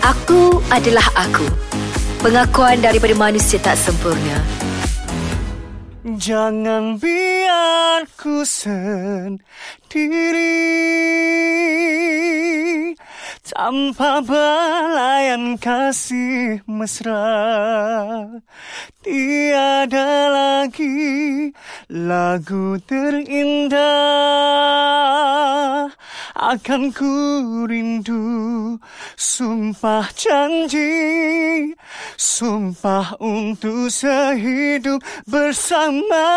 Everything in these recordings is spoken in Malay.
Aku adalah aku. Pengakuan daripada manusia tak sempurna. Jangan biar ku sendiri tanpa belayan kasih mesra Tiada lagi lagu terindah. Akan ku rindu Sumpah janji Sumpah untuk sehidup bersama.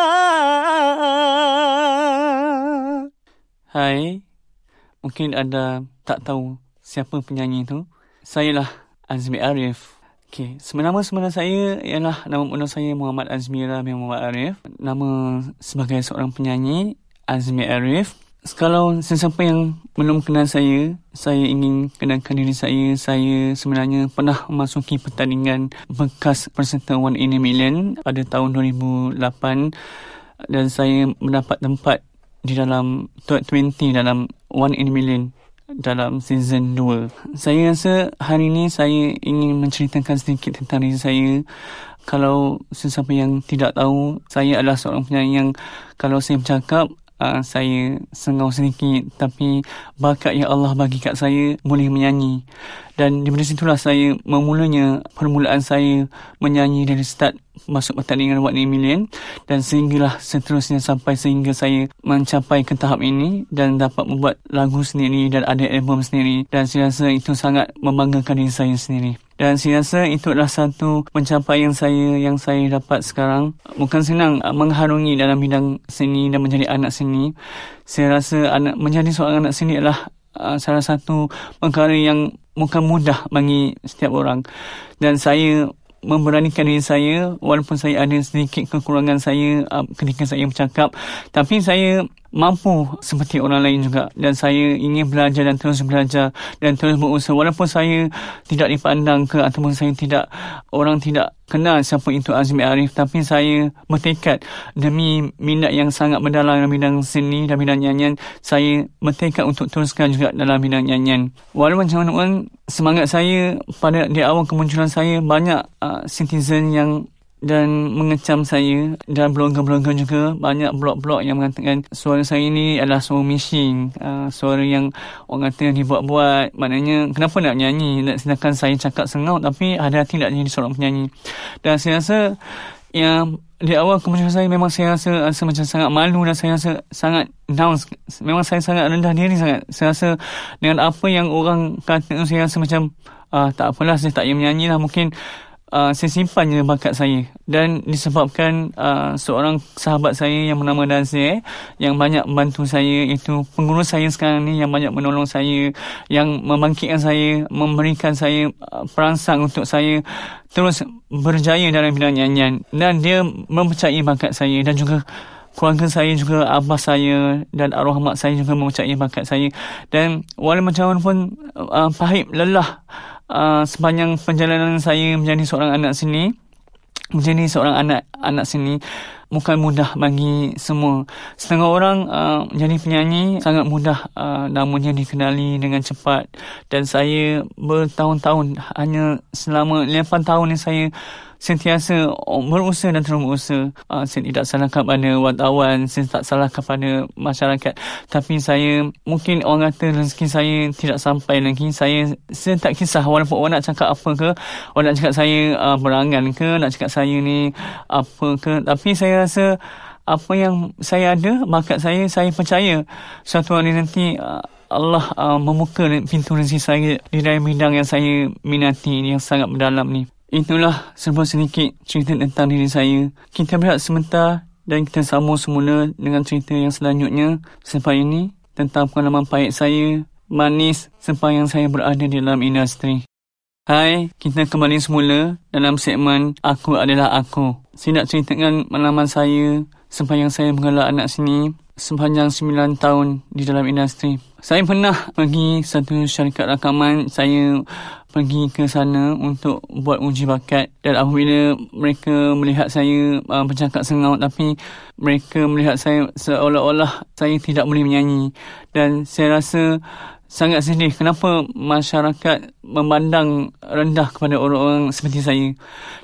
Hai, mungkin anda tak tahu siapa penyanyi itu. Saya lah Azmi Arif. Okay, sebenarnya sebenarnya saya ialah nama penuh saya Muhammad Azmira bin Muhammad Arif. Nama sebagai seorang penyanyi Azmi Arif. Kalau sesiapa yang belum kenal saya, saya ingin kenalkan diri saya. Saya sebenarnya pernah memasuki pertandingan bekas peserta One in a Million pada tahun 2008 dan saya mendapat tempat di dalam top 20 dalam One in a Million dalam season 2. Saya rasa hari ini saya ingin menceritakan sedikit tentang diri saya. Kalau sesiapa yang tidak tahu, saya adalah seorang penyanyi yang kalau saya bercakap, uh, saya sengau sedikit. Tapi bakat yang Allah bagi kat saya boleh menyanyi. Dan di situlah saya memulanya permulaan saya menyanyi dari start masuk pertandingan What Million dan sehinggalah seterusnya sampai sehingga saya mencapai ke tahap ini dan dapat membuat lagu sendiri dan ada album sendiri dan saya rasa itu sangat membanggakan diri saya sendiri. Dan saya rasa itu adalah satu pencapaian saya yang saya dapat sekarang. Bukan senang mengharungi dalam bidang seni dan menjadi anak seni. Saya rasa anak menjadi seorang anak seni adalah uh, salah satu perkara yang bukan mudah bagi setiap orang. Dan saya memberanikan diri saya walaupun saya ada sedikit kekurangan saya uh, ketika saya bercakap tapi saya mampu seperti orang lain juga. Dan saya ingin belajar dan terus belajar dan terus berusaha. Walaupun saya tidak dipandang ke ataupun saya tidak orang tidak kenal siapa itu Azmi Arif tapi saya bertekad demi minat yang sangat mendalam dalam bidang seni dan bidang nyanyian saya bertekad untuk teruskan juga dalam bidang nyanyian. Walaupun macam mana semangat saya pada di awal kemunculan saya banyak uh, citizen yang dan mengecam saya dan blogger-blogger juga banyak blog-blog yang mengatakan suara saya ini adalah suara missing uh, suara yang orang kata dibuat-buat maknanya kenapa nak nyanyi? Sedangkan saya cakap sengau tapi ada hati nak jadi seorang penyanyi. Dan saya rasa yang di awal kemunculan saya memang saya rasa, rasa macam sangat malu dan saya rasa sangat down. Memang saya sangat rendah diri sangat. Saya rasa dengan apa yang orang kata saya rasa macam uh, tak apalah saya tak payah menyanyi lah. Mungkin uh, saya simpan je bakat saya. Dan disebabkan uh, seorang sahabat saya yang bernama Dazir yang banyak membantu saya itu pengurus saya sekarang ni yang banyak menolong saya yang membangkitkan saya memberikan saya uh, perangsang untuk saya terus berjaya dalam bidang nyanyian. Dan dia mempercayai bakat saya dan juga keluarga saya juga abah saya dan arwah mak saya juga mempercayai bakat saya. Dan walaupun macam mana pun uh, pahit lelah uh, sepanjang perjalanan saya menjadi seorang anak sini menjadi seorang anak anak sini bukan mudah bagi semua. Setengah orang uh, menjadi penyanyi sangat mudah uh, namanya dikenali dengan cepat dan saya bertahun-tahun hanya selama 8 tahun ni saya sentiasa berusaha dan terus berusaha. Uh, saya tidak salahkan pada wartawan, saya tak salahkan pada masyarakat. Tapi saya, mungkin orang kata rezeki saya tidak sampai lagi. Saya, saya tak kisah walaupun orang nak cakap apa ke. Orang nak cakap saya uh, berangan ke, nak cakap saya ni apa ke. Tapi saya rasa apa yang saya ada, bakat saya, saya percaya suatu hari nanti uh, Allah uh, membuka pintu rezeki saya di dalam bidang yang saya minati yang sangat mendalam ni. Itulah sebuah sedikit cerita tentang diri saya. Kita berehat sebentar dan kita sambung semula dengan cerita yang selanjutnya selepas ini tentang pengalaman pahit saya, manis sepanjang saya berada di dalam industri. Hai, kita kembali semula dalam segmen Aku Adalah Aku. Saya nak ceritakan pengalaman saya sepanjang saya mengelak anak sini sepanjang 9 tahun di dalam industri. Saya pernah pergi satu syarikat rakaman, saya pergi ke sana untuk buat uji bakat dan apabila mereka melihat saya uh, bercakap sengaut tapi mereka melihat saya seolah-olah saya tidak boleh menyanyi dan saya rasa sangat sedih kenapa masyarakat memandang rendah kepada orang-orang seperti saya.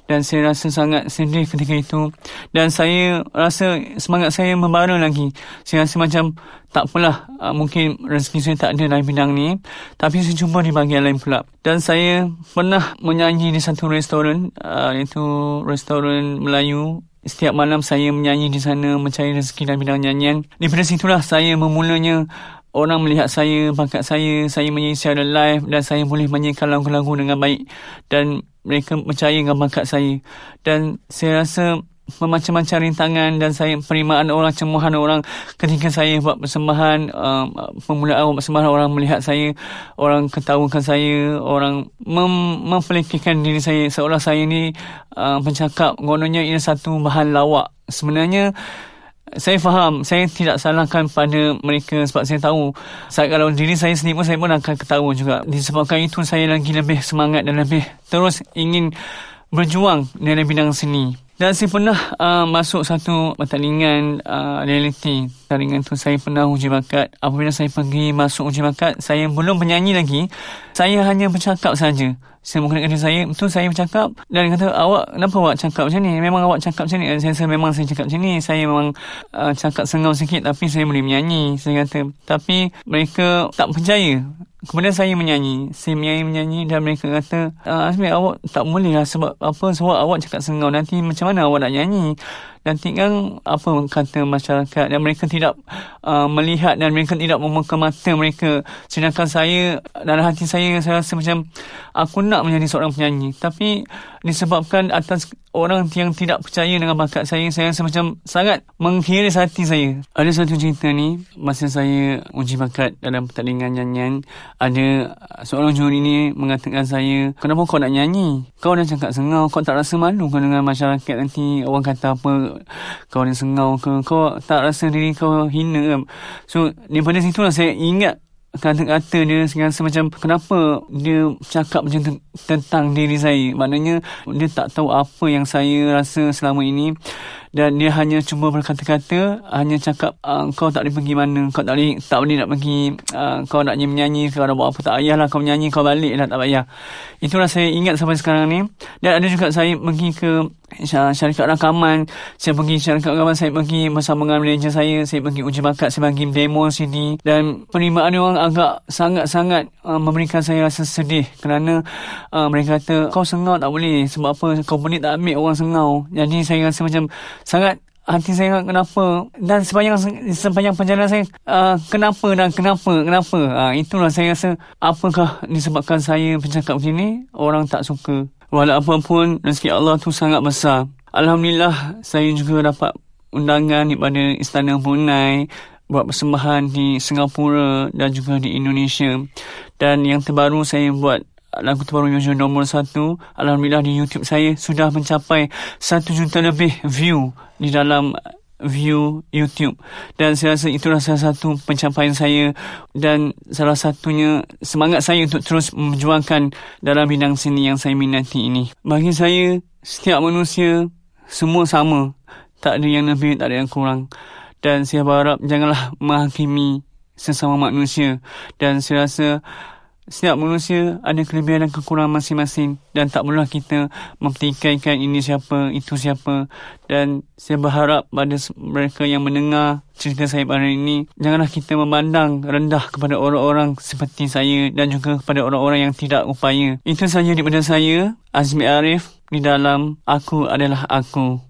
Dan saya rasa sangat sedih ketika itu. Dan saya rasa semangat saya membara lagi. Saya rasa macam tak apalah uh, mungkin rezeki saya tak ada dalam bidang ni tapi saya jumpa di bahagian lain pula. Dan saya pernah menyanyi di satu restoran uh, iaitu restoran Melayu. Setiap malam saya menyanyi di sana mencari rezeki dalam bidang nyanyian. Daripada situlah saya memulanya orang melihat saya, bakat saya, saya menyanyi secara live dan saya boleh menyanyikan lagu-lagu dengan baik dan mereka percaya dengan bakat saya. Dan saya rasa memacam-macam rintangan dan saya penerimaan orang cemuhan orang ketika saya buat persembahan um, pemulaan buat persembahan orang melihat saya orang ketawakan saya orang mem- mempelikirkan diri saya seolah saya ni uh, pencakap gononnya ini satu bahan lawak sebenarnya saya faham saya tidak salahkan pada mereka sebab saya tahu saya kalau diri saya sendiri pun saya pun akan ketawa juga disebabkan itu saya lagi lebih semangat dan lebih terus ingin berjuang dalam bidang seni dan saya pernah uh, masuk satu pertandingan uh, reality. Pertandingan tu saya pernah uji bakat. Apabila saya pergi masuk uji bakat, saya belum penyanyi lagi. Saya hanya bercakap saja. Saya menggunakan diri saya, itu saya bercakap. Dan kata, awak, kenapa awak cakap macam ni? Memang awak cakap macam ni. Saya rasa memang saya cakap macam ni. Saya memang uh, cakap sengau sikit tapi saya boleh menyanyi. Saya kata, tapi mereka tak percaya. Kemudian saya menyanyi. Saya menyanyi-menyanyi dan mereka kata, ah, Azmi, awak tak boleh lah sebab apa sebab awak cakap sengau. Nanti macam mana awak nak nyanyi? Nanti kan apa kata masyarakat dan mereka tidak uh, melihat dan mereka tidak membuka mata mereka. Sedangkan saya, dalam hati saya, saya rasa macam aku nak menjadi seorang penyanyi. Tapi disebabkan atas orang yang tidak percaya dengan bakat saya, saya rasa macam sangat menghiris hati saya. Ada satu cerita ni, masa saya uji bakat dalam pertandingan nyanyian, ada seorang juri ni mengatakan saya, kenapa kau nak nyanyi? Kau dah cakap sengau, kau tak rasa malu kau dengan masyarakat nanti orang kata apa, kau ni sengau ke, kau tak rasa diri kau hina ke? So, daripada situlah saya ingat kata-kata dia rasa macam kenapa dia cakap macam tentang diri saya? Maknanya dia tak tahu apa yang saya rasa selama ini dan dia hanya cuba berkata-kata hanya cakap uh, kau tak boleh pergi mana kau tak boleh tak boleh nak pergi uh, kau nak menyanyi kau nak buat apa tak payahlah kau menyanyi kau balik lah tak payah. Itulah saya ingat sampai sekarang ni. Dan ada juga saya pergi ke syarikat rakaman. Saya pergi syarikat rakaman saya pergi bersama dengan manager saya saya pergi uji bakat saya pergi demo sini dan penerimaan orang agak sangat-sangat uh, memberikan saya rasa sedih kerana uh, mereka kata kau sengau tak boleh sebab apa boleh tak ambil orang sengau. Jadi saya rasa macam sangat hati saya kenapa dan sepanjang sepanjang perjalanan saya uh, kenapa dan kenapa kenapa uh, itulah saya rasa apakah disebabkan saya bercakap begini orang tak suka Walau apapun, rezeki Allah tu sangat besar. Alhamdulillah, saya juga dapat undangan daripada Istana Brunei buat persembahan di Singapura dan juga di Indonesia. Dan yang terbaru saya buat lagu terbaru yang nombor satu. Alhamdulillah di YouTube saya sudah mencapai satu juta lebih view di dalam view YouTube dan saya rasa itulah salah satu pencapaian saya dan salah satunya semangat saya untuk terus memperjuangkan dalam bidang seni yang saya minati ini. Bagi saya, setiap manusia semua sama. Tak ada yang lebih, tak ada yang kurang. Dan saya berharap janganlah menghakimi sesama manusia. Dan saya rasa Setiap manusia ada kelebihan dan kekurangan masing-masing dan tak perlulah kita mempertikaikan ini siapa, itu siapa. Dan saya berharap pada mereka yang mendengar cerita saya pada ini, janganlah kita memandang rendah kepada orang-orang seperti saya dan juga kepada orang-orang yang tidak upaya. Itu saja daripada saya, Azmi Arif, di dalam Aku Adalah Aku.